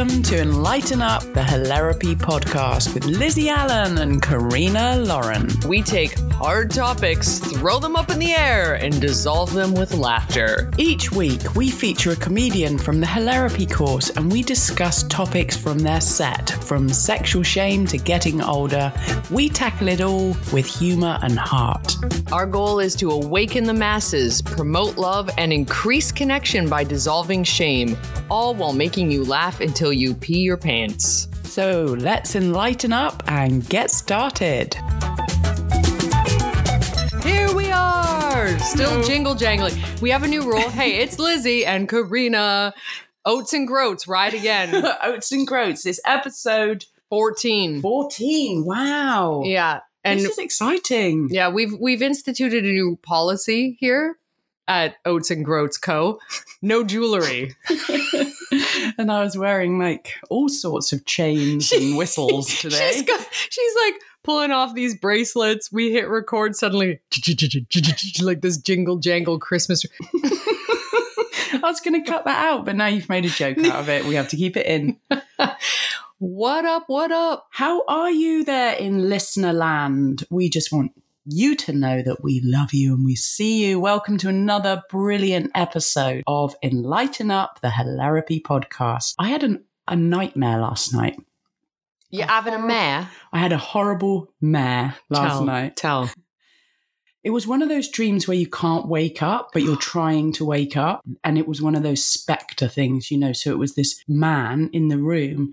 Welcome to Enlighten Up, the Hilarapy podcast with Lizzie Allen and Karina Lauren. We take hard topics, throw them up in the air, and dissolve them with laughter. Each week, we feature a comedian from the Hilarapy course and we discuss topics from their set, from sexual shame to getting older. We tackle it all with humor and heart. Our goal is to awaken the masses, promote love, and increase connection by dissolving shame, all while making you laugh until you pee your pants. So let's enlighten up and get started. Here we are, still jingle jangling. We have a new rule. Hey, it's Lizzie and Karina. Oats and Groats, ride again. Oats and Groats, this episode 14. 14. Wow. Yeah. And this is exciting. yeah, we've we've instituted a new policy here at Oats and Groats Co. No jewelry. and I was wearing like all sorts of chains and whistles today. She's got, she's like pulling off these bracelets. We hit record suddenly, like this jingle jangle Christmas. I was going to cut that out, but now you've made a joke out of it. We have to keep it in. What up? What up? How are you there in listener land? We just want you to know that we love you and we see you. Welcome to another brilliant episode of Enlighten Up, the Hilarapy podcast. I had an, a nightmare last night. You're having a mare? I had a horrible mare last Tell, night. Tell. It was one of those dreams where you can't wake up, but you're trying to wake up. And it was one of those spectre things, you know. So it was this man in the room,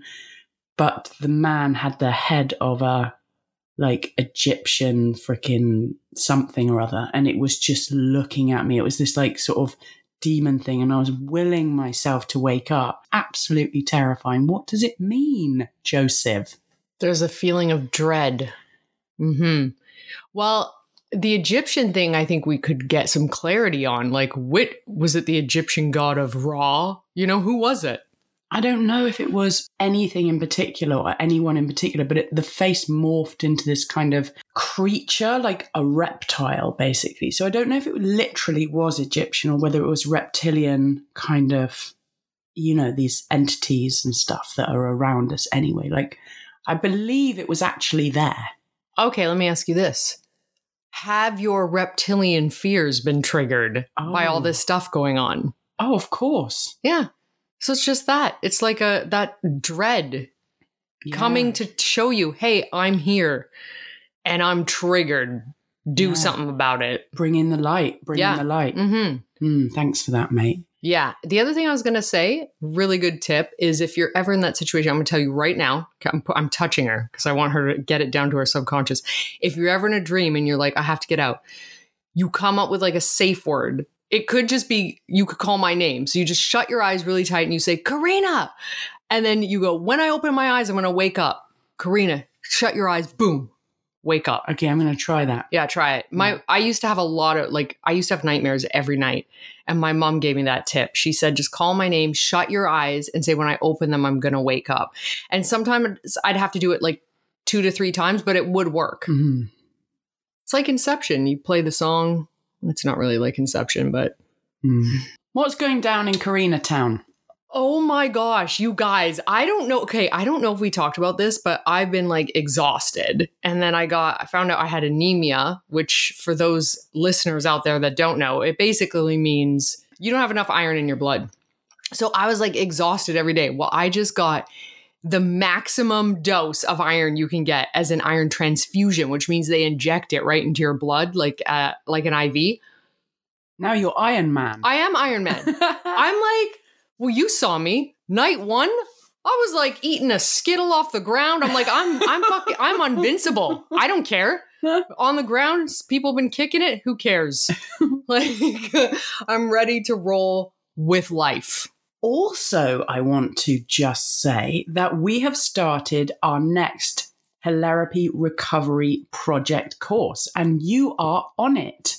but the man had the head of a like Egyptian freaking something or other. And it was just looking at me. It was this like sort of demon thing. And I was willing myself to wake up. Absolutely terrifying. What does it mean, Joseph? There's a feeling of dread. Hmm. Well, the Egyptian thing, I think we could get some clarity on. Like, what was it? The Egyptian god of Ra? You know, who was it? I don't know if it was anything in particular or anyone in particular, but it, the face morphed into this kind of creature, like a reptile, basically. So I don't know if it literally was Egyptian or whether it was reptilian kind of, you know, these entities and stuff that are around us anyway. Like, I believe it was actually there. Okay, let me ask you this. Have your reptilian fears been triggered by all Oh. this stuff going on? Oh, of course. Yeah. So it's just that. It's like a that dread coming to show you, hey, I'm here and I'm triggered. Do Yeah. something about it. Bring in the light. Bring Yeah. in the light. Mm-hmm. Mm, thanks for that, mate. Yeah. The other thing I was going to say, really good tip, is if you're ever in that situation, I'm going to tell you right now, I'm, I'm touching her because I want her to get it down to her subconscious. If you're ever in a dream and you're like, I have to get out, you come up with like a safe word. It could just be, you could call my name. So you just shut your eyes really tight and you say, Karina. And then you go, when I open my eyes, I'm going to wake up. Karina, shut your eyes. Boom. Wake up. Okay, I'm going to try that. Yeah, try it. My I used to have a lot of like I used to have nightmares every night. And my mom gave me that tip. She said just call my name, shut your eyes and say when I open them I'm going to wake up. And sometimes I'd have to do it like 2 to 3 times, but it would work. Mhm. It's like Inception. You play the song. It's not really like Inception, but Mm. What's going down in Karina Town? Oh my gosh, you guys, I don't know. Okay, I don't know if we talked about this, but I've been like exhausted. And then I got, I found out I had anemia, which for those listeners out there that don't know, it basically means you don't have enough iron in your blood. So I was like exhausted every day. Well, I just got the maximum dose of iron you can get as an iron transfusion, which means they inject it right into your blood like uh, like an IV. Now you're Iron Man. I am Iron Man. I'm like, well, you saw me night one. I was like eating a skittle off the ground. I'm like, I'm, I'm fucking, I'm invincible. I don't care. On the ground, people have been kicking it. Who cares? like, I'm ready to roll with life. Also, I want to just say that we have started our next Hilarapy Recovery Project course, and you are on it.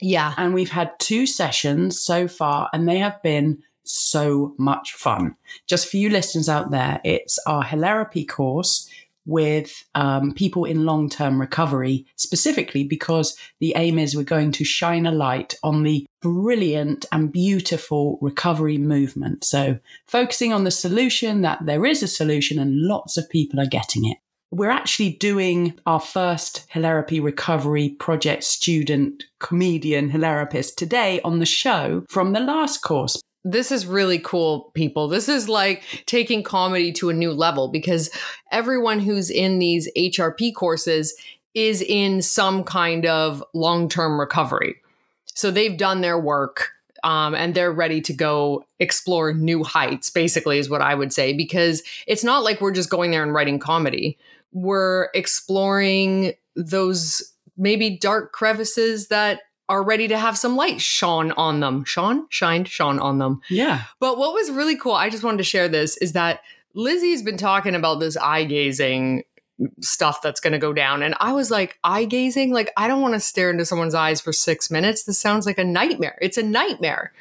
Yeah. And we've had two sessions so far, and they have been so much fun. Just for you listeners out there, it's our Hilarapy course with um, people in long term recovery, specifically because the aim is we're going to shine a light on the brilliant and beautiful recovery movement. So, focusing on the solution that there is a solution and lots of people are getting it. We're actually doing our first Hilarapy Recovery Project student comedian hilarapist today on the show from the last course this is really cool, people. This is like taking comedy to a new level because everyone who's in these HRP courses is in some kind of long term recovery. So they've done their work um, and they're ready to go explore new heights, basically, is what I would say, because it's not like we're just going there and writing comedy. We're exploring those maybe dark crevices that are ready to have some light shone on them. Shone, shined, shone on them. Yeah. But what was really cool, I just wanted to share this, is that Lizzie's been talking about this eye gazing stuff that's going to go down. And I was like, eye gazing? Like, I don't want to stare into someone's eyes for six minutes. This sounds like a nightmare. It's a nightmare.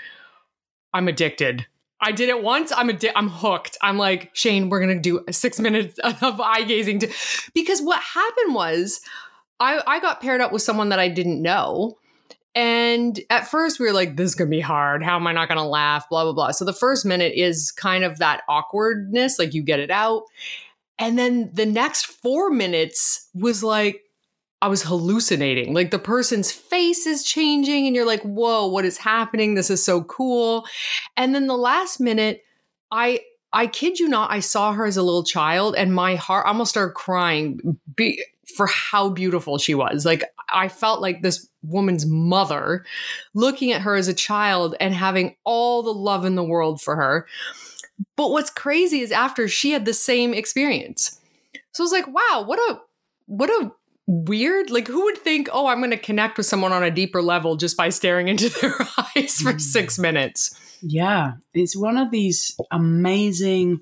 I'm addicted. I did it once. I'm a. I'm hooked. I'm like Shane. We're gonna do six minutes of eye gazing to, because what happened was, I I got paired up with someone that I didn't know, and at first we were like, this is gonna be hard. How am I not gonna laugh? Blah, blah, blah. So the first minute is kind of that awkwardness, like you get it out. And then the next four minutes was like, I was hallucinating. Like the person's face is changing, and you're like, whoa, what is happening? This is so cool. And then the last minute, I I kid you not, I saw her as a little child and my heart almost started crying be, for how beautiful she was. Like I felt like this woman's mother looking at her as a child and having all the love in the world for her. But what's crazy is after she had the same experience. So I was like, wow, what a what a weird like who would think oh i'm going to connect with someone on a deeper level just by staring into their eyes for 6 mm. minutes yeah it's one of these amazing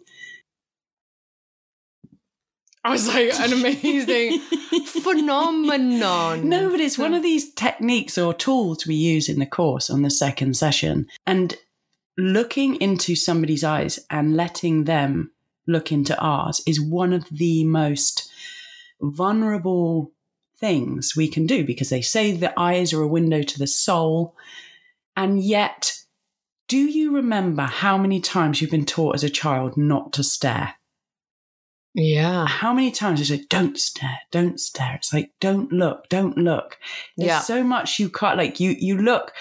I was like, an amazing phenomenon. No, but it's one of these techniques or tools we use in the course on the second session. And looking into somebody's eyes and letting them look into ours is one of the most vulnerable things we can do because they say the eyes are a window to the soul. And yet, do you remember how many times you've been taught as a child not to stare? Yeah. How many times is it, don't stare, don't stare. It's like, don't look, don't look. There's Yeah. so much you can't, like, you, you look.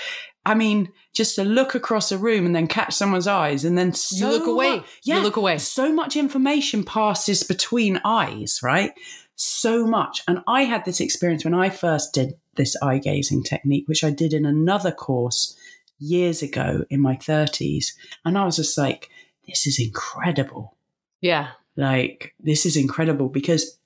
I mean, just to look across a room and then catch someone's eyes and then so you look away. yeah, You look away. so much information passes between eyes, right? So much. And I had this experience when I first did this eye gazing technique, which I did in another course years ago in my 30s. And I was just like, this is incredible Yeah. Like this is incredible because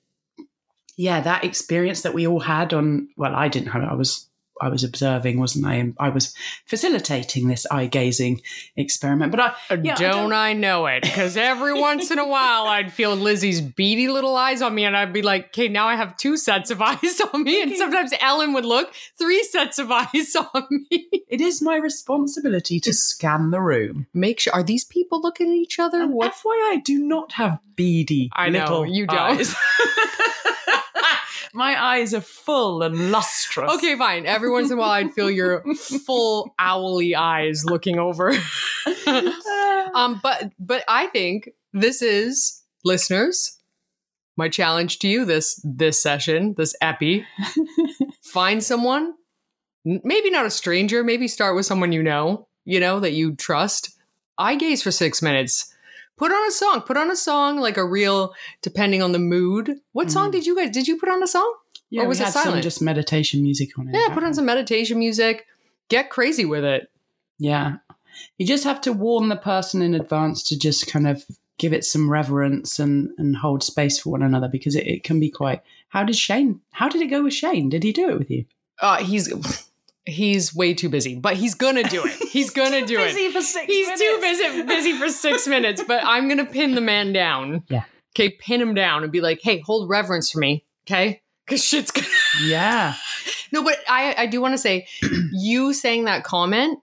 yeah that experience that we all had on well i didn't have it. I was i was observing wasn't i and i was facilitating this eye gazing experiment but i uh, Yeah, don't, don't- I know it? Because every once in a while I'd feel Lizzie's beady little eyes on me, and I'd be like, okay, now I have two sets of eyes on me. And sometimes Ellen would look, three sets of eyes on me. it is my responsibility to scan the room Make sure, are these people looking at each other? and What? fyi i do not have beady I know, you don't. My eyes are full and lustrous Okay, fine. Every once in a while, I'd feel your full owly eyes looking over. um, but but I think this is listeners. My challenge to you this this session, this epi, find someone, maybe not a stranger, maybe start with someone you know, you know that you trust. I gaze for six minutes. Put on a song. Put on a song like a real, depending on the mood. What song Mm. did you guys? Did you put on a song? yeah, or was it silent? just meditation music on it Yeah, put on some meditation music. Get crazy with it. Yeah. You just have to warn the person in advance to just kind of give it some reverence and, and hold space for one another because it, it can be quite. How did Shane? How did it go with Shane? Did he do it with you? Uh, he's he's way too busy, but he's gonna do it. He's gonna do it. for six He's too busy busy for six minutes, but I'm gonna pin the man down. Yeah. Okay, pin him down and be like, hey, hold reverence for me. Okay. Cause shit's gonna Yeah. No, but I, I do want to say, you saying that comment,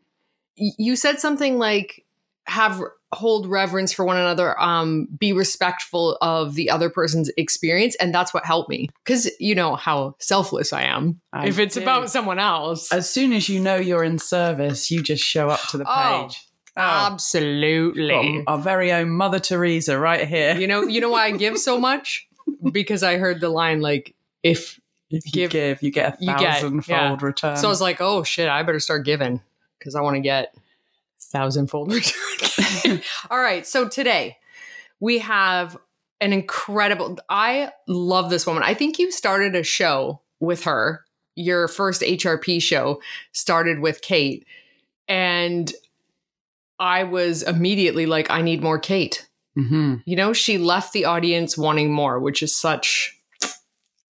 y- you said something like have hold reverence for one another, um, be respectful of the other person's experience. And that's what helped me. Cause you know how selfless I am. I if it's do. about someone else. As soon as you know you're in service, you just show up to the Oh, page. Absolutely. Got our very own Mother Teresa right here. You know, you know why I give so much? Because I heard the line like if if you give- give, you get a you get, thousandfold yeah. return. so I was like, oh shit, I better start giving because I want to get thousandfold return. All right. So today we have an incredible I love this woman. I think you started a show with her. Your first HRP show started with Kate. And I was immediately like, I need more Kate. Mhm. You know, she left the audience wanting more, which is such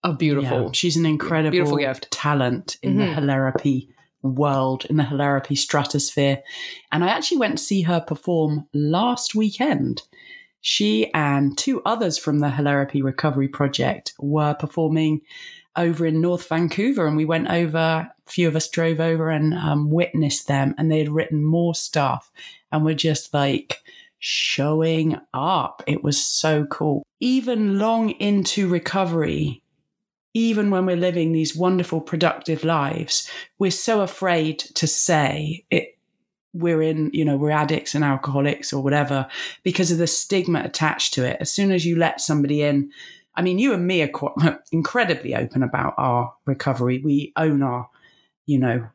a beautiful. Yeah, she's an incredible beautiful gift. talent in Mhm. the hilarity world, in the hilarity stratosphere. And I actually went to see her perform last weekend. She and two others from the Hilarapy Recovery Project were performing over in North Vancouver, and we went over. A few of us drove over and um, witnessed them, and they had written more stuff, and were just like showing up. It was so cool. Even long into recovery, even when we're living these wonderful, productive lives, we're so afraid to say it. We're in, you know, we're addicts and alcoholics or whatever because of the stigma attached to it. As soon as you let somebody in, I mean, you and me are quite incredibly open about our recovery. We own our, you know,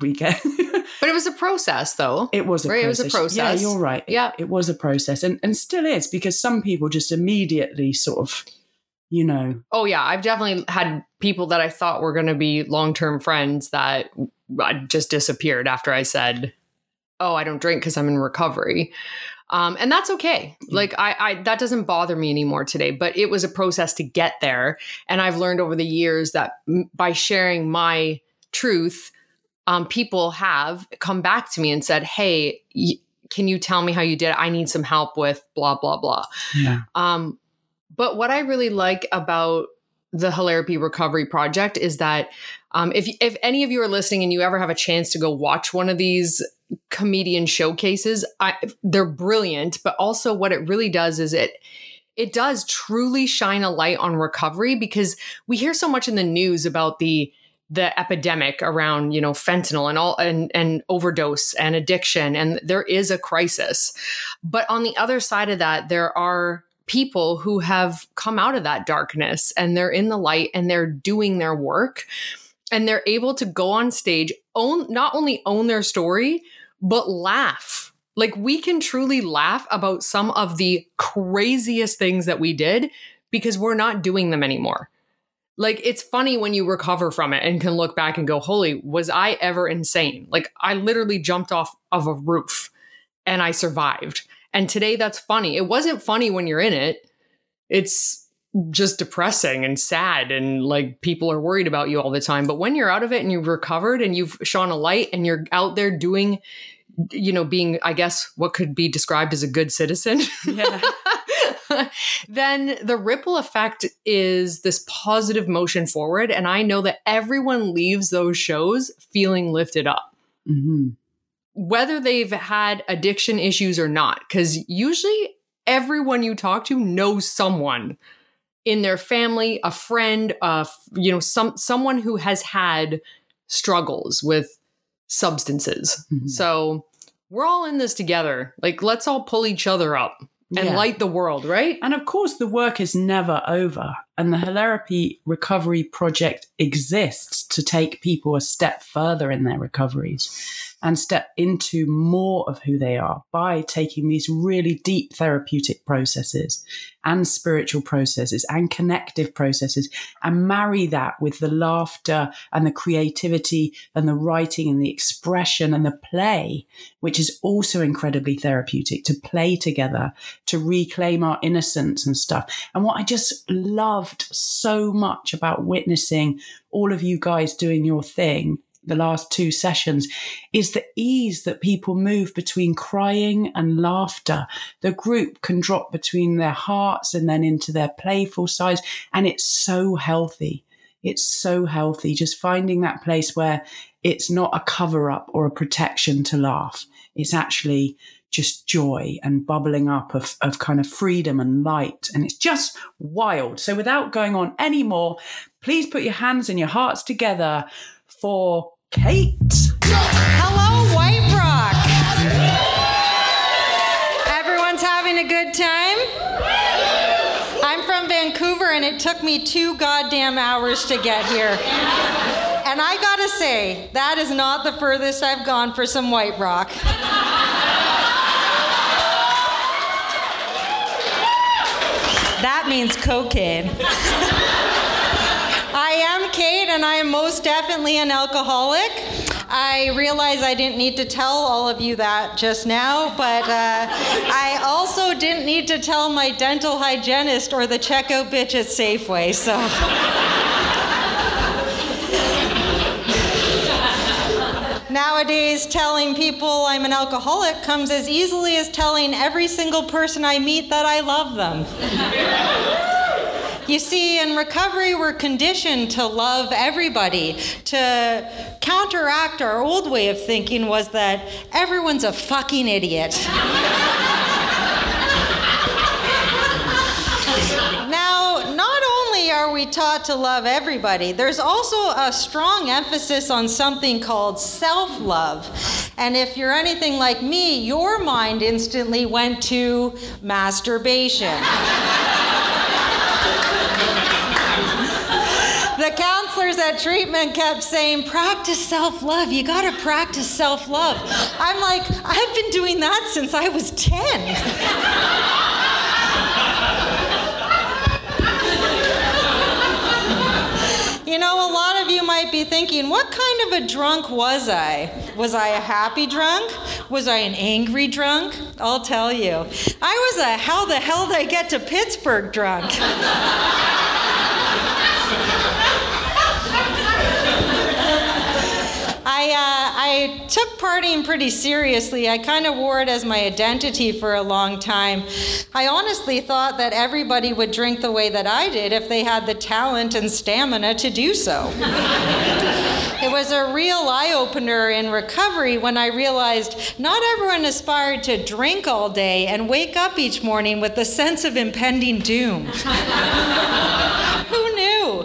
we get. But it was a process though. it was a Right, it was a process. Yeah, you're right. It- Yeah. it was a process, and and still is because some people just immediately sort of, you know, Oh yeah, I've definitely had people that I thought were going to be long-term friends that just disappeared after I said, "Oh, I don't drink because I'm in recovery." Um, and that's okay. Like I, I, that doesn't bother me anymore today. But it was a process to get there, and I've learned over the years that m- by sharing my truth, um, people have come back to me and said, "Hey, y- can you tell me how you did? it? I need some help with blah blah blah." yeah, Um, but what I really like about the Hilarapy Recovery Project is that um, if if any of you are listening and you ever have a chance to go watch one of these comedian showcases, I, they're brilliant. But also, what it really does is it it does truly shine a light on recovery because we hear so much in the news about the the epidemic around you know fentanyl and all and and overdose and addiction and there is a crisis but on the other side of that there are people who have come out of that darkness and they're in the light and they're doing their work and they're able to go on stage own not only own their story but laugh. Like we can truly laugh about some of the craziest things that we did because we're not doing them anymore. Like it's funny when you recover from it and can look back and go holy was i ever insane? Like i literally jumped off of a roof and i survived and today that's funny. It wasn't funny when you're in it. It's just depressing and sad and like people are worried about you all the time. But when you're out of it and you've recovered and you've shone a light and you're out there doing you know being i guess what could be described as a good citizen yeah, then the ripple effect is this positive motion forward. And I know that everyone leaves those shows feeling lifted up, hmm whether they've had addiction issues or not. Because usually everyone you talk to knows someone in their family, a friend, uh, you know, some someone who has had struggles with substances. Mhm. So we're all in this together. Like, let's all pull each other up and Yeah. light the world, right? And of course, the work is never over. And the Hilarapy Recovery Project exists to take people a step further in their recoveries and step into more of who they are by taking these really deep therapeutic processes and spiritual processes and connective processes and marry that with the laughter and the creativity and the writing and the expression and the play, which is also incredibly therapeutic to play together to reclaim our innocence and stuff. And what I just loved so much about witnessing all of you guys doing your thing the last two sessions is the ease that people move between crying and laughter. The group can drop between their hearts and then into their playful sides. And it's so healthy. It's so healthy. Just finding that place where it's not a cover up or a protection to laugh. It's actually just joy and bubbling up of, of kind of freedom and light. And it's just wild. So without going on any more, please put your hands and your hearts together for Kate. Hello, White Rock. Everyone's having a good time? I'm from Vancouver and it took me two goddamn hours to get here. And I gotta say, that is not the furthest I've gone for some White Rock. That means cocaine. I am Kate, and I am most definitely an alcoholic. I realize I didn't need to tell all of you that just now, but uh, I also didn't need to tell my dental hygienist or the checkout bitch at Safeway, so. Nowadays, telling people I'm an alcoholic comes as easily as telling every single person I meet that I love them. You see, in recovery, we're conditioned to love everybody. To counteract our old way of thinking was that everyone's a fucking idiot. now, not only are we taught to love everybody, there's also a strong emphasis on something called self love. And if you're anything like me, your mind instantly went to masturbation. the counselors at treatment kept saying, practice self love. You got to practice self love. I'm like, I've been doing that since I was 10. You know, a lot of you might be thinking, what kind of a drunk was I? Was I a happy drunk? Was I an angry drunk? I'll tell you. I was a how the hell did I get to Pittsburgh drunk. I, uh, I took partying pretty seriously. I kind of wore it as my identity for a long time. I honestly thought that everybody would drink the way that I did if they had the talent and stamina to do so. it was a real eye opener in recovery when I realized not everyone aspired to drink all day and wake up each morning with a sense of impending doom. Who knew?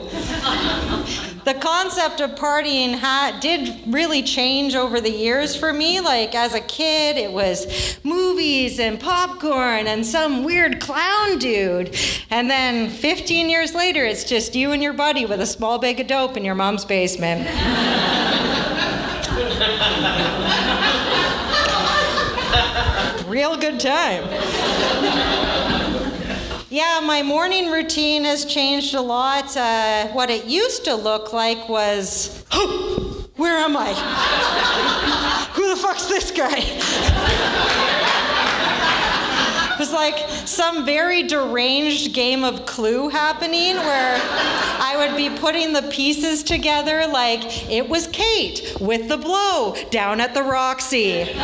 The concept of partying ha- did really change over the years for me. Like as a kid, it was movies and popcorn and some weird clown dude. And then 15 years later, it's just you and your buddy with a small bag of dope in your mom's basement. Real good time. Yeah, my morning routine has changed a lot. Uh, what it used to look like was, oh, where am I? Who the fuck's this guy? it was like some very deranged game of clue happening where I would be putting the pieces together like it was Kate with the blow down at the Roxy.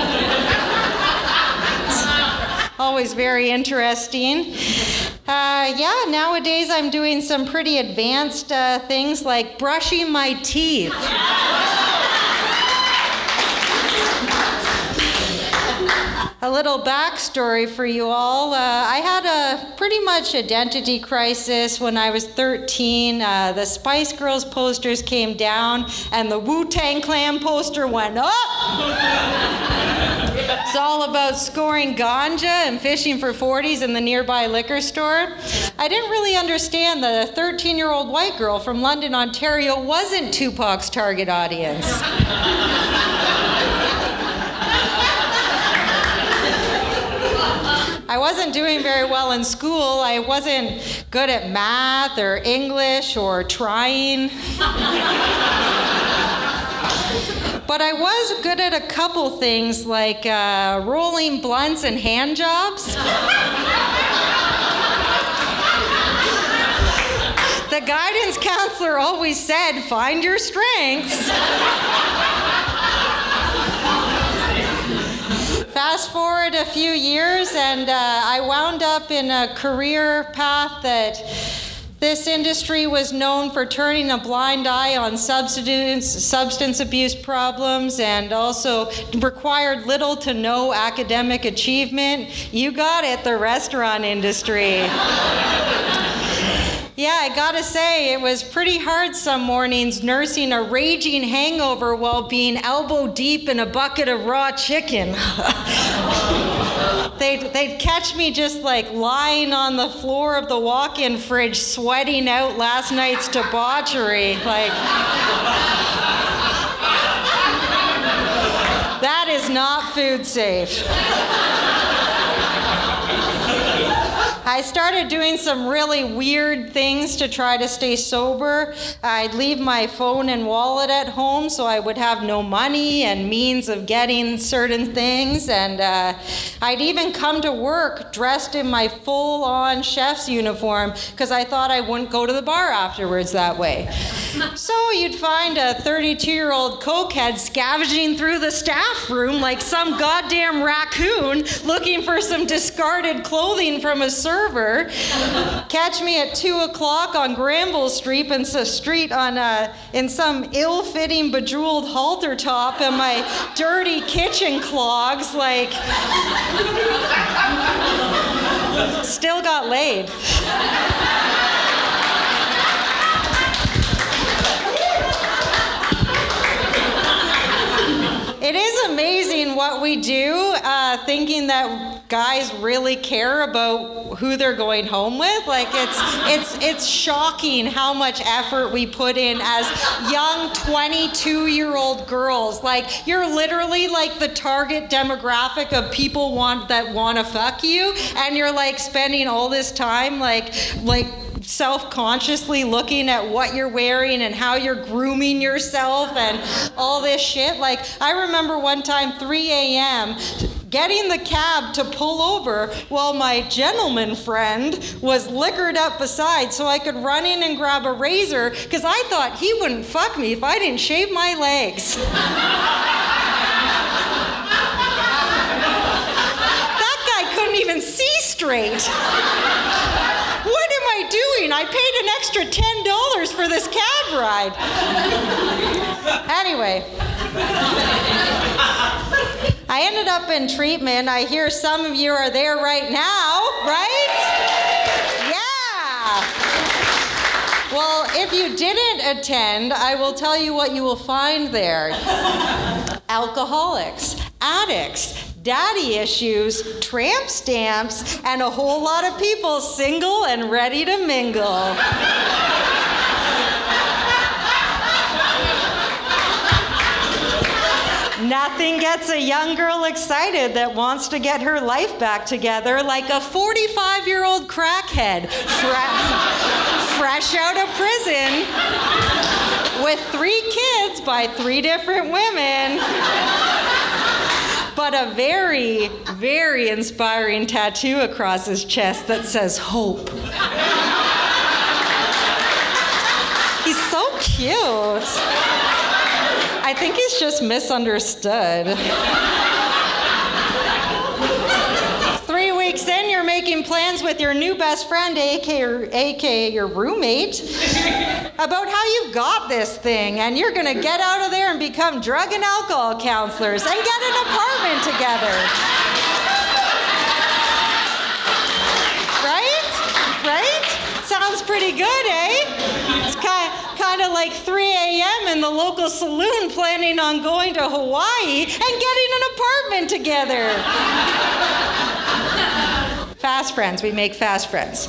Always very interesting. Uh, yeah, nowadays I'm doing some pretty advanced uh, things like brushing my teeth. a little backstory for you all. Uh, I had a pretty much identity crisis when I was 13. Uh, the Spice Girls posters came down, and the Wu Tang Clan poster went up. It's all about scoring ganja and fishing for 40s in the nearby liquor store. I didn't really understand that a 13 year old white girl from London, Ontario wasn't Tupac's target audience. I wasn't doing very well in school. I wasn't good at math or English or trying. But I was good at a couple things like uh, rolling blunts and hand jobs. the guidance counselor always said, find your strengths. Fast forward a few years, and uh, I wound up in a career path that This industry was known for turning a blind eye on substance, substance abuse problems and also required little to no academic achievement. You got it, the restaurant industry. Yeah, I gotta say, it was pretty hard some mornings nursing a raging hangover while being elbow deep in a bucket of raw chicken. they'd, they'd catch me just like lying on the floor of the walk in fridge, sweating out last night's debauchery. Like, that is not food safe. I started doing some really weird things to try to stay sober. I'd leave my phone and wallet at home so I would have no money and means of getting certain things. And uh, I'd even come to work dressed in my full on chef's uniform because I thought I wouldn't go to the bar afterwards that way. so you'd find a 32 year old cokehead scavenging through the staff room like some goddamn raccoon looking for some discarded clothing from a server. Catch me at two o'clock on Granville Street and a street on uh, in some ill-fitting, bejeweled halter top and my dirty kitchen clogs. Like, still got laid. It is amazing what we do, uh, thinking that guys really care about who they're going home with. Like it's it's it's shocking how much effort we put in as young 22 year old girls. Like you're literally like the target demographic of people want that want to fuck you, and you're like spending all this time like like self consciously looking at what you're wearing and how you're grooming yourself and all this shit. Like, I remember one time, 3 a.m., getting the cab to pull over while my gentleman friend was liquored up beside so I could run in and grab a razor because I thought he wouldn't fuck me if I didn't shave my legs. that guy couldn't even see straight What am I doing? I paid an extra $10 for this cab ride. anyway. I ended up in treatment. I hear some of you are there right now, right? Yeah. Well, if you didn't attend, I will tell you what you will find there alcoholics, addicts, daddy issues, tramp stamps, and a whole lot of people single and ready to mingle. Nothing gets a young girl excited that wants to get her life back together like a 45 year old crackhead fre- fresh out of prison with three kids by three different women but a very, very inspiring tattoo across his chest that says hope. he's so cute. I think he's just misunderstood. Three weeks in, you're making plans with your new best friend, aka, aka your roommate, about how you've got this thing, and you're gonna get out of there and become drug and alcohol counselors and get an apartment together. Right? Right? Sounds pretty good, eh? It's kind kind of like 3 a.m. in the local saloon planning on going to Hawaii and getting an apartment together. Fast friends, we make fast friends.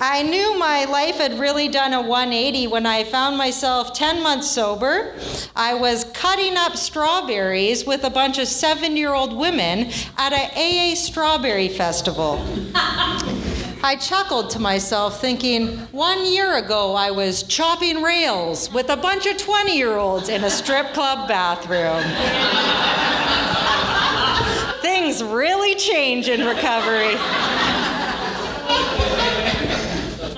I knew my life had really done a 180 when I found myself 10 months sober. I was cutting up strawberries with a bunch of seven year old women at a AA strawberry festival. I chuckled to myself, thinking, one year ago I was chopping rails with a bunch of 20 year olds in a strip club bathroom things really change in recovery.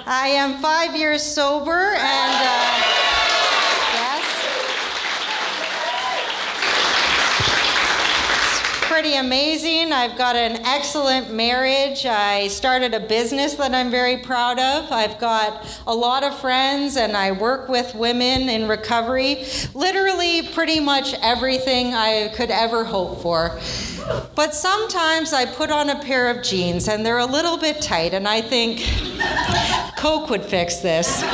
I am five years sober and. Uh, pretty amazing. I've got an excellent marriage. I started a business that I'm very proud of. I've got a lot of friends and I work with women in recovery. Literally, pretty much everything I could ever hope for. But sometimes I put on a pair of jeans and they're a little bit tight, and I think Coke would fix this.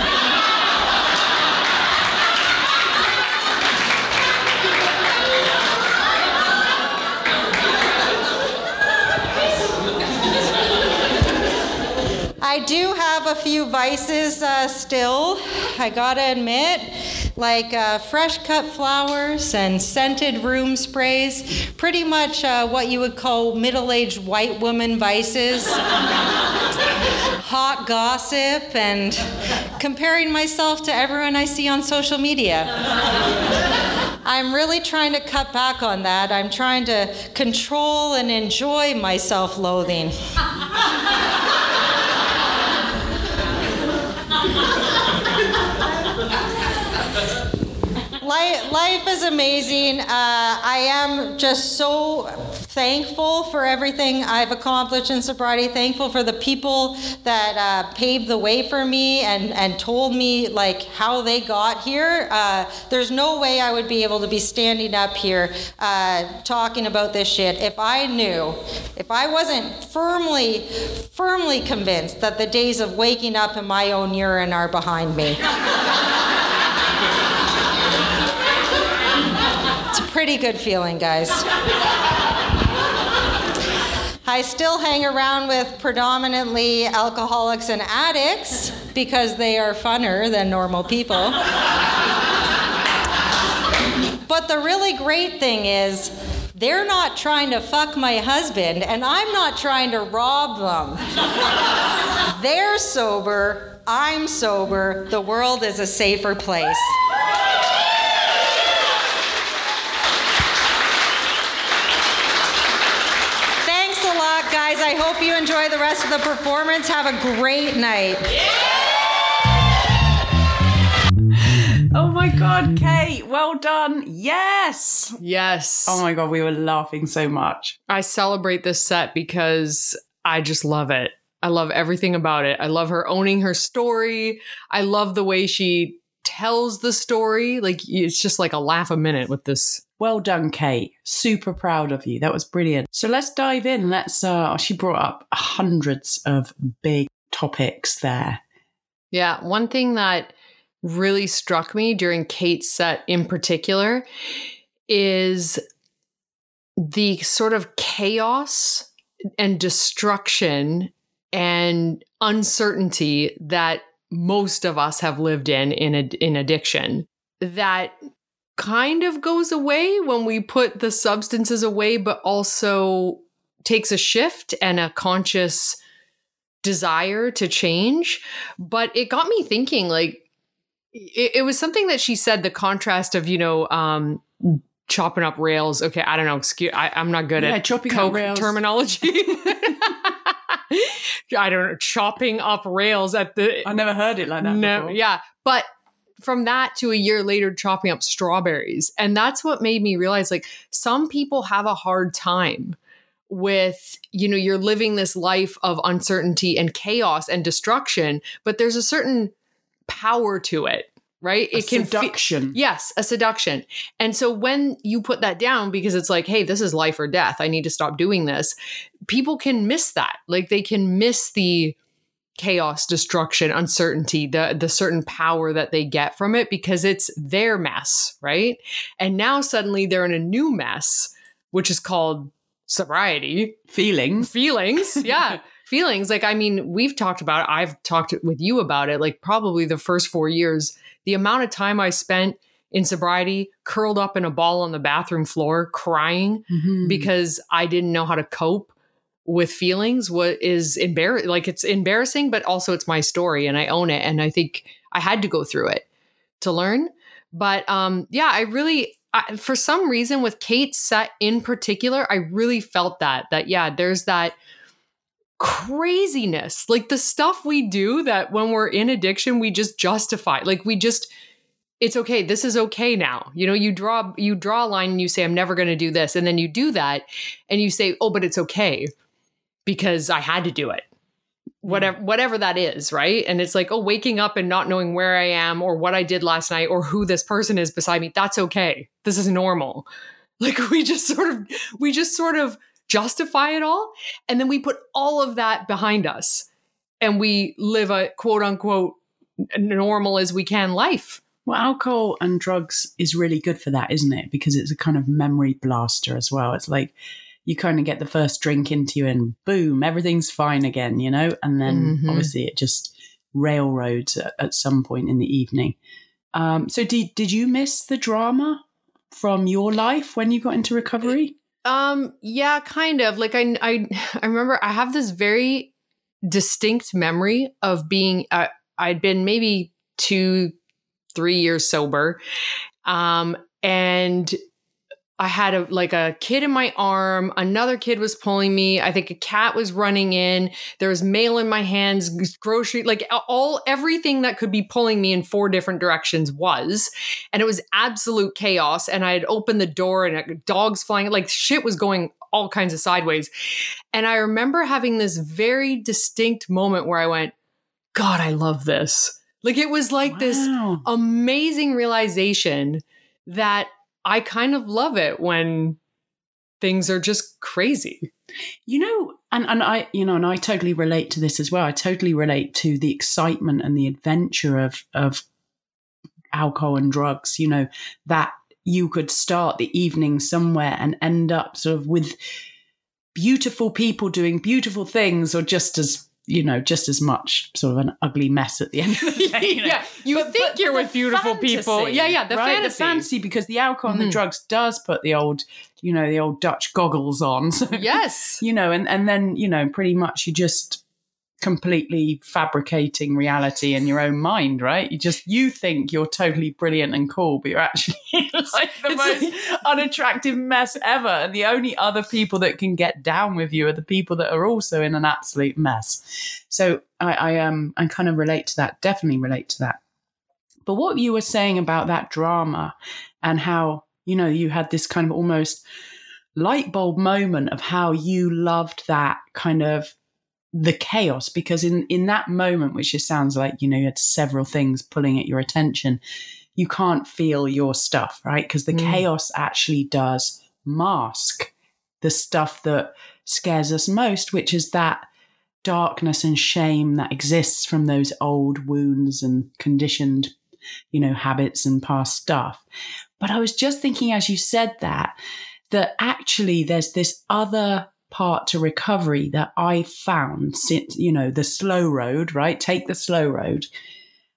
I do have a few vices uh, still, I gotta admit, like uh, fresh cut flowers and scented room sprays. Pretty much uh, what you would call middle aged white woman vices. Hot gossip and comparing myself to everyone I see on social media. I'm really trying to cut back on that. I'm trying to control and enjoy my self loathing. life, life is amazing. Uh, I am just so thankful for everything I've accomplished in sobriety. Thankful for the people that uh, paved the way for me and, and told me like how they got here. Uh, there's no way I would be able to be standing up here uh, talking about this shit if I knew, if I wasn't firmly, firmly convinced that the days of waking up in my own urine are behind me. pretty good feeling, guys. I still hang around with predominantly alcoholics and addicts because they are funner than normal people. but the really great thing is, they're not trying to fuck my husband, and I'm not trying to rob them. they're sober, I'm sober, the world is a safer place. guys. I hope you enjoy the rest of the performance. Have a great night. Oh my God, Kate, well done. Yes. Yes. Oh my God, we were laughing so much. I celebrate this set because I just love it. I love everything about it. I love her owning her story. I love the way she tells the story. Like it's just like a laugh a minute with this well done, Kate. Super proud of you. That was brilliant. So let's dive in. Let's, uh, she brought up hundreds of big topics there. Yeah. One thing that really struck me during Kate's set in particular is the sort of chaos and destruction and uncertainty that most of us have lived in in, in addiction that kind of goes away when we put the substances away, but also takes a shift and a conscious desire to change. But it got me thinking like, it, it was something that she said the contrast of, you know, um, chopping up rails. Okay, I don't know. Excuse, I, am not good yeah, at chopping up rails. terminology. I don't know, chopping up rails at the. I never heard it like that. No, before. yeah, but from that to a year later chopping up strawberries. And that's what made me realize like some people have a hard time with you know you're living this life of uncertainty and chaos and destruction but there's a certain power to it right? A it can seduction. Yes a seduction. And so when you put that down because it's like hey this is life or death i need to stop doing this people can miss that. Like they can miss the chaos, destruction, uncertainty, the the certain power that they get from it because it's their mess, right? And now suddenly they're in a new mess, which is called sobriety, feeling, feelings, yeah. feelings like i mean we've talked about it. i've talked with you about it like probably the first four years the amount of time i spent in sobriety curled up in a ball on the bathroom floor crying mm-hmm. because i didn't know how to cope with feelings what is embarrassing like it's embarrassing but also it's my story and i own it and i think i had to go through it to learn but um yeah i really I, for some reason with kate's set in particular i really felt that that yeah there's that craziness like the stuff we do that when we're in addiction we just justify like we just it's okay. This is okay now. You know, you draw you draw a line and you say I'm never going to do this and then you do that and you say, "Oh, but it's okay because I had to do it." Mm. Whatever whatever that is, right? And it's like, "Oh, waking up and not knowing where I am or what I did last night or who this person is beside me, that's okay. This is normal." Like we just sort of we just sort of justify it all and then we put all of that behind us and we live a quote unquote normal as we can life. Well, alcohol and drugs is really good for that, isn't it? Because it's a kind of memory blaster as well. It's like you kind of get the first drink into you and boom, everything's fine again, you know? And then Mhm. obviously it just railroads at, at some point in the evening. Um, so did, did you miss the drama from your life when you got into recovery? Um, yeah, kind of. Like I, I, I remember I have this very distinct memory of being. Uh, I'd been maybe two, three years sober, um, and I had a like a kid in my arm. Another kid was pulling me. I think a cat was running in. There was mail in my hands, grocery, like all everything that could be pulling me in four different directions was, and it was absolute chaos. And I had opened the door and uh, dogs flying, like shit was going all kinds of sideways. And I remember having this very distinct moment where I went, "God, I love this." Like it was like this amazing realization that I kind of love it when things are just crazy. You know, and, and I, you know, and I totally relate to this as well. I totally relate to the excitement and the adventure of of alcohol and drugs. You know, that you could start the evening somewhere and end up sort of with beautiful people doing beautiful things, or just as you know, just as much sort of an ugly mess at the end of the day. You know? yeah, you But- think but- you're but with beautiful people. Yeah, yeah, the right? fantasy. The fantasy because the alcohol and Mhm. the drugs does put the old, you know, the old Dutch goggles on. So Yes. you know, and, and then, you know, pretty much you just completely fabricating reality in your own mind, right? You just, you think you're totally brilliant and cool, but you're actually like the most unattractive mess ever. And the only other people that can get down with you are the people that are also in an absolute mess. So I, I, um, I kind of relate to that, definitely relate to that. But what you were saying about that drama and how, you know, you had this kind of almost light bulb moment of how you loved that kind of the chaos because in in that moment which just sounds like you know you had several things pulling at your attention you can't feel your stuff right because the Mm. chaos actually does mask the stuff that scares us most which is that darkness and shame that exists from those old wounds and conditioned you know habits and past stuff but i was just thinking as you said that that actually there's this other part to recovery that I found since, you know, the slow road, right? Take the slow road.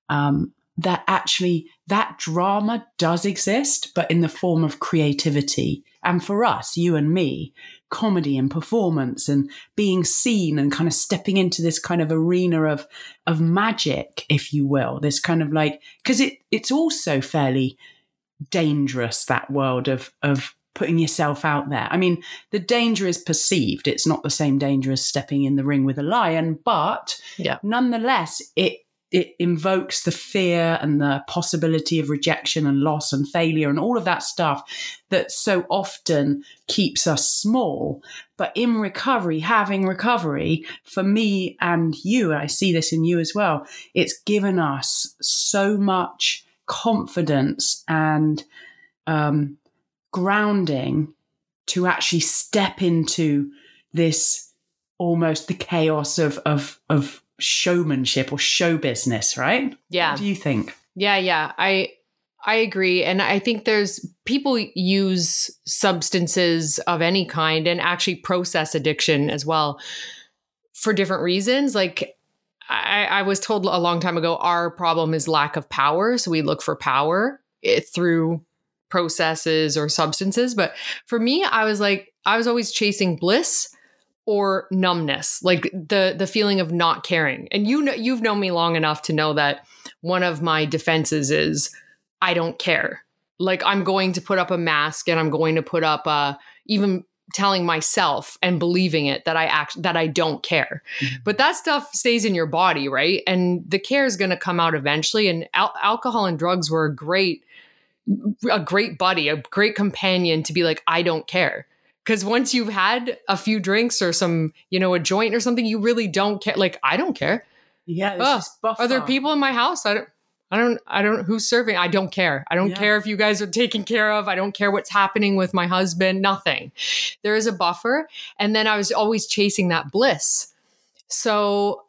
Um, that actually that drama does exist, but in the form of creativity. And for us, you and me, comedy and performance and being seen and kind of stepping into this kind of arena of of magic, if you will. This kind of like because it it's also fairly dangerous, that world of of putting yourself out there. I mean, the danger is perceived. It's not the same danger as stepping in the ring with a lion, but Yeah. nonetheless, it it invokes the fear and the possibility of rejection and loss and failure and all of that stuff that so often keeps us small. But in recovery, having recovery, for me and you, I see this in you as well, it's given us so much confidence and um, grounding to actually step into this almost the chaos of of of showmanship or show business, right? Yeah. What do you think? Yeah, yeah. I I agree and I think there's people use substances of any kind and actually process addiction as well for different reasons. Like I, I was told a long time ago, our problem is lack of power. So we look for power eh, through processes or substances. But for me, I was like, I was always chasing bliss or numbness, like the the feeling of not caring. And you know, you've known me long enough to know that one of my defenses is I don't care. Like I'm going to put up a mask and I'm going to put up a even telling myself and believing it that I act that I don't care. Mhm. But that stuff stays in your body, right? And the care is going to come out eventually. And al- alcohol and drugs were a great, a great buddy, a great companion to be like, I don't care. Because once you've had a few drinks or some, you know, a joint or something, you really don't care. Like, I don't care. Yeah, Oh. Are there people in my house? I don't. I don't. I don't. Who's serving? I don't care. I don't Yeah. care if you guys are taken care of. I don't care what's happening with my husband. Nothing. There is a buffer, and then I was always chasing that bliss. So,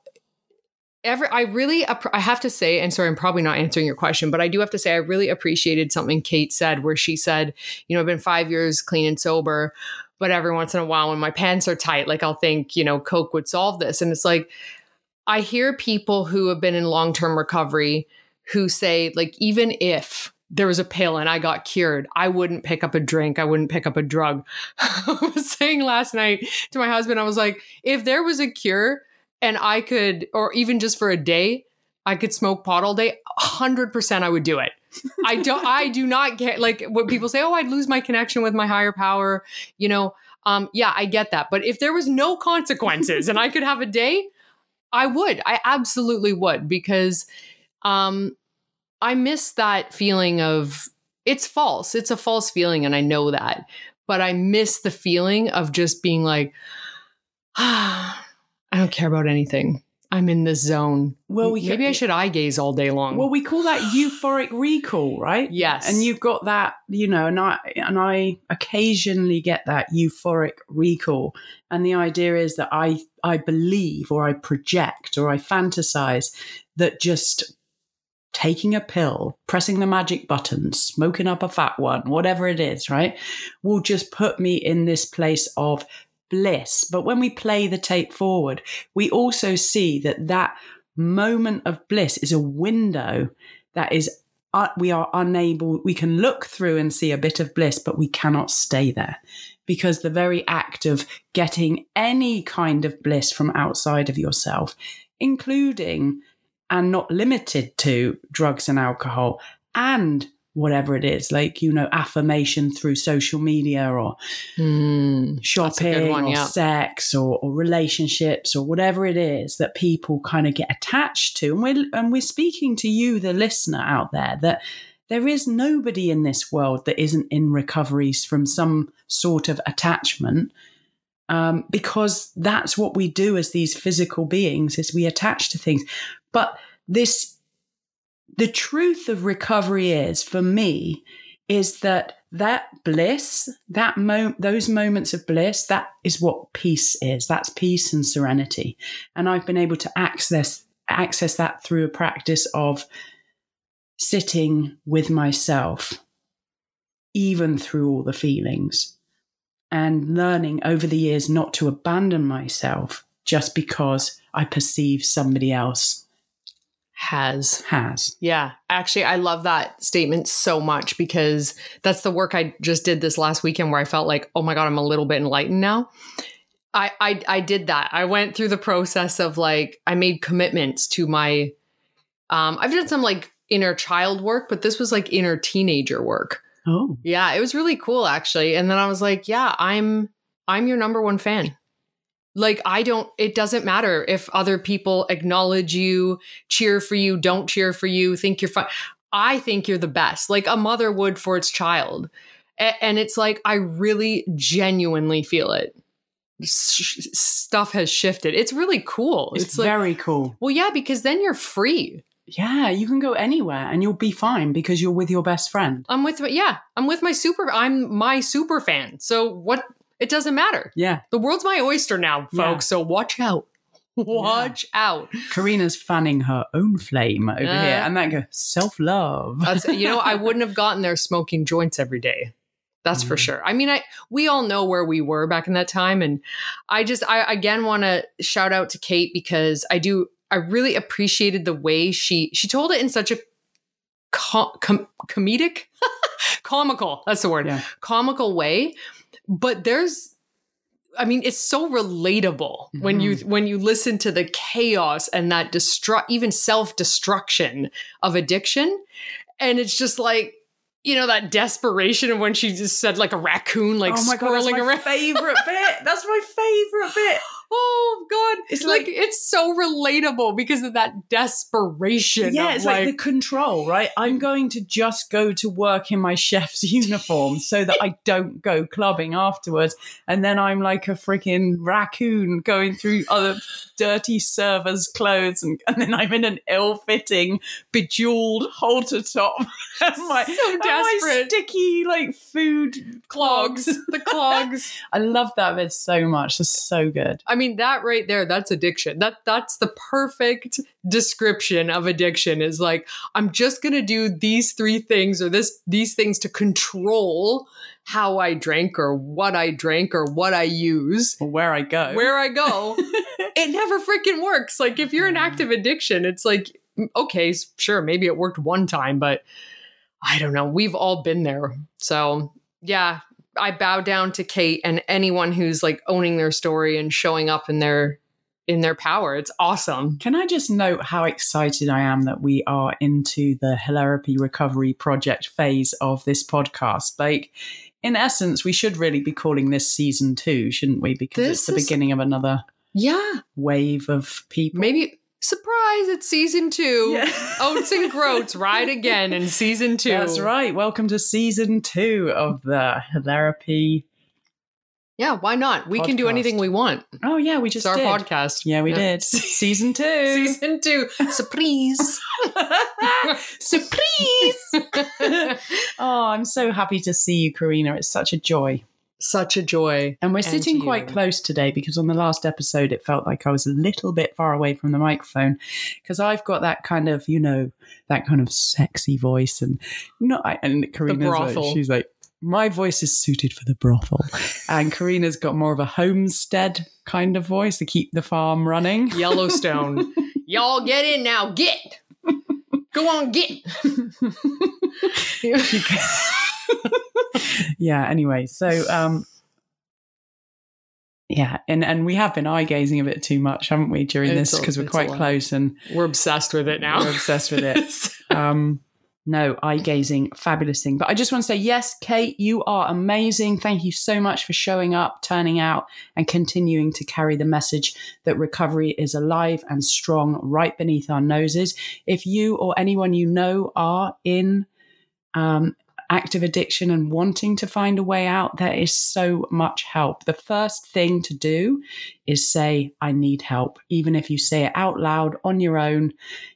ever I really I have to say, and sorry, I'm probably not answering your question, but I do have to say I really appreciated something Kate said, where she said, you know, I've been five years clean and sober, but every once in a while, when my pants are tight, like I'll think, you know, Coke would solve this, and it's like. I hear people who have been in long term recovery who say, like, even if there was a pill and I got cured, I wouldn't pick up a drink. I wouldn't pick up a drug. I was saying last night to my husband, I was like, if there was a cure and I could, or even just for a day, I could smoke pot all day, 100% I would do it. I don't, I do not get like when people say, oh, I'd lose my connection with my higher power, you know. Um, yeah, I get that. But if there was no consequences and I could have a day, I would. I absolutely would because um I miss that feeling of it's false. It's a false feeling and I know that. But I miss the feeling of just being like ah, I don't care about anything. I'm in this zone. Well, we maybe I should eye gaze all day long. Well, we call that euphoric recall, right? yes. And you've got that, you know, and I and I occasionally get that euphoric recall. And the idea is that I I believe or I project or I fantasize that just taking a pill, pressing the magic button, smoking up a fat one, whatever it is, right, will just put me in this place of bliss. But when we play the tape forward, we also see that that moment of bliss is a window that is uh, we are unable we can look through and see a bit of bliss but we cannot stay there because the very act of getting any kind of bliss from outside of yourself including and not limited to drugs and alcohol and whatever it is like you know affirmation through social media or Hmm. shopping one, or yeah. sex or, or relationships or whatever it is that people kind of get attached to and we're and we're speaking to you the listener out there that there is nobody in this world that isn't in recoveries from some sort of attachment um, because that's what we do as these physical beings is we attach to things but this the truth of recovery is for me is that that bliss that mo- those moments of bliss that is what peace is. That's peace and serenity. And i've been able to access access that through a practice of sitting with myself even through all the feelings and learning over the years not to abandon myself just because i perceive somebody else Has. has Yeah, actually, I love that statement so much because that's the work I just did this last weekend where I felt like, oh my god, I'm a little bit enlightened now. I I, I did that. I went through the process of like I made commitments to my. Um, I've done some like inner child work, but this was like inner teenager work. oh Yeah, it was really cool actually. And then I was like, yeah, I'm I'm your number one fan. Like I don't it doesn't matter if other people acknowledge you, cheer for you, don't cheer for you, think you're fine. I think you're the best. Like a mother would for its child. A- and it's like I really genuinely feel it. S- stuff has shifted. It's really cool. it's, It's, like very cool well yeah, because then you're free. Yeah, you can go anywhere and you'll be fine because you're with your best friend. I'm with yeah, I'm with my super I'm my super fan. So what it doesn't matter. Yeah. The world's my oyster now, folks. Yeah. So watch out. Watch out. Karina's fanning her own flame over Uh, here. And that goes self love. You know, I wouldn't have gotten there smoking joints every day. That's for Mm. sure. I mean, I we all know where we were back in that time, and I just I again want to shout out to Kate because I do I really appreciated the way she she told it in such a com- com- comedic, comical. That's the word. Yeah. Comical way, but there's. I mean, it's so relatable when you mm-hmm. when you listen to the chaos and that destruct, even self destruction of addiction, and it's just like you know that desperation of when she just said like a raccoon like oh my god, that's my around. favorite bit. That's my favorite bit. Oh god, It's like, like- it's so relatable because of that desperation. Yeah, it's like, the control, right? I'm going to just go to work in my chef's uniform so that I don't go clubbing afterwards. And then I'm like a freaking raccoon going through other dirty servers' clothes. And, and then I'm in an ill fitting, bejeweled halter top. my, So desperate. sticky, like food clogs, clogs. the clogs. I love that bit so much. It's so good. I mean, that right there, that's addiction. That that's the perfect description of addiction is like, I'm just gonna do these three things or this these things to control how I drink or what I drink or what I use. Or where I go. Where I go, it never freaking works. Like if you're an active addiction, it's like, mm, okay, sure, maybe it worked one time, but I don't know. We've all been there. So yeah, I bow down to Kate and anyone who's like owning their story and showing up in their in their power. It's awesome. Can I just note how excited I am that we are into the Hilarapy Recovery Project phase of this podcast? Like, in essence, we should really be calling this season two, shouldn't we? Because This it's the is- beginning of another Yeah. wave of people. Maybe surprise, it's season two. Yeah. Oats and Groats ride again in season two. That's right. Welcome to season two of the Hilarapy. Yeah, why not? We can do anything we want. Oh, yeah, we It's just our did. podcast. Yeah, we Yeah. did. Season two. Season two. Surprise. Surprise! oh, I'm so happy to see you, Karina. It's such a joy. Such a joy. And we're And sitting quite close today because on the last episode, it felt like I was a little bit far away from the microphone because I've got that kind of, you know, that kind of sexy voice. And not, I- and Karina's like, she's like, my voice is suited for the brothel. and Karina's got more of a homestead kind of voice to keep the farm running. Yellowstone. Y'all get in now. Get. Go on, get. yeah, anyway, so, um, yeah, and, and we have been eye gazing a bit too much, haven't we, during It's this because we're quite close and We're obsessed with it now. We're obsessed with it. um no eye gazing fabulous thing but i just want to say yes kate you are amazing thank you so much for showing up turning out and continuing to carry the message that recovery is alive and strong right beneath our noses if you or anyone you know are in um, active addiction and wanting to find a way out there is so much help the first thing to do is say i need help even if you say it out loud on your own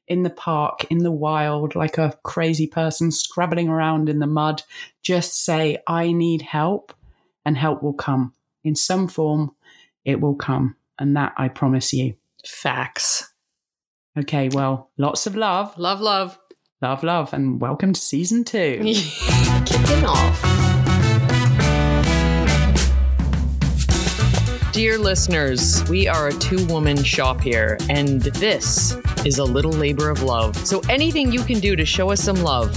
in the park, in the wild, like a crazy person scrabbling around in the mud, just say, I need help, and help will come. In some form, it will come. And that I promise you. Facts. Okay, well, lots of love, Love, love. Love, love, and welcome to season two. Kicking off. Dear listeners, we are a two woman shop here, and this is a little labor of love. So, anything you can do to show us some love.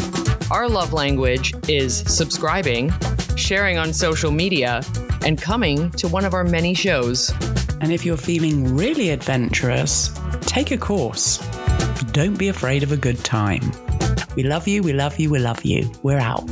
Our love language is subscribing, sharing on social media, and coming to one of our many shows. And if you're feeling really adventurous, take a course. Don't be afraid of a good time. We love you, we love you, we love you. We're out.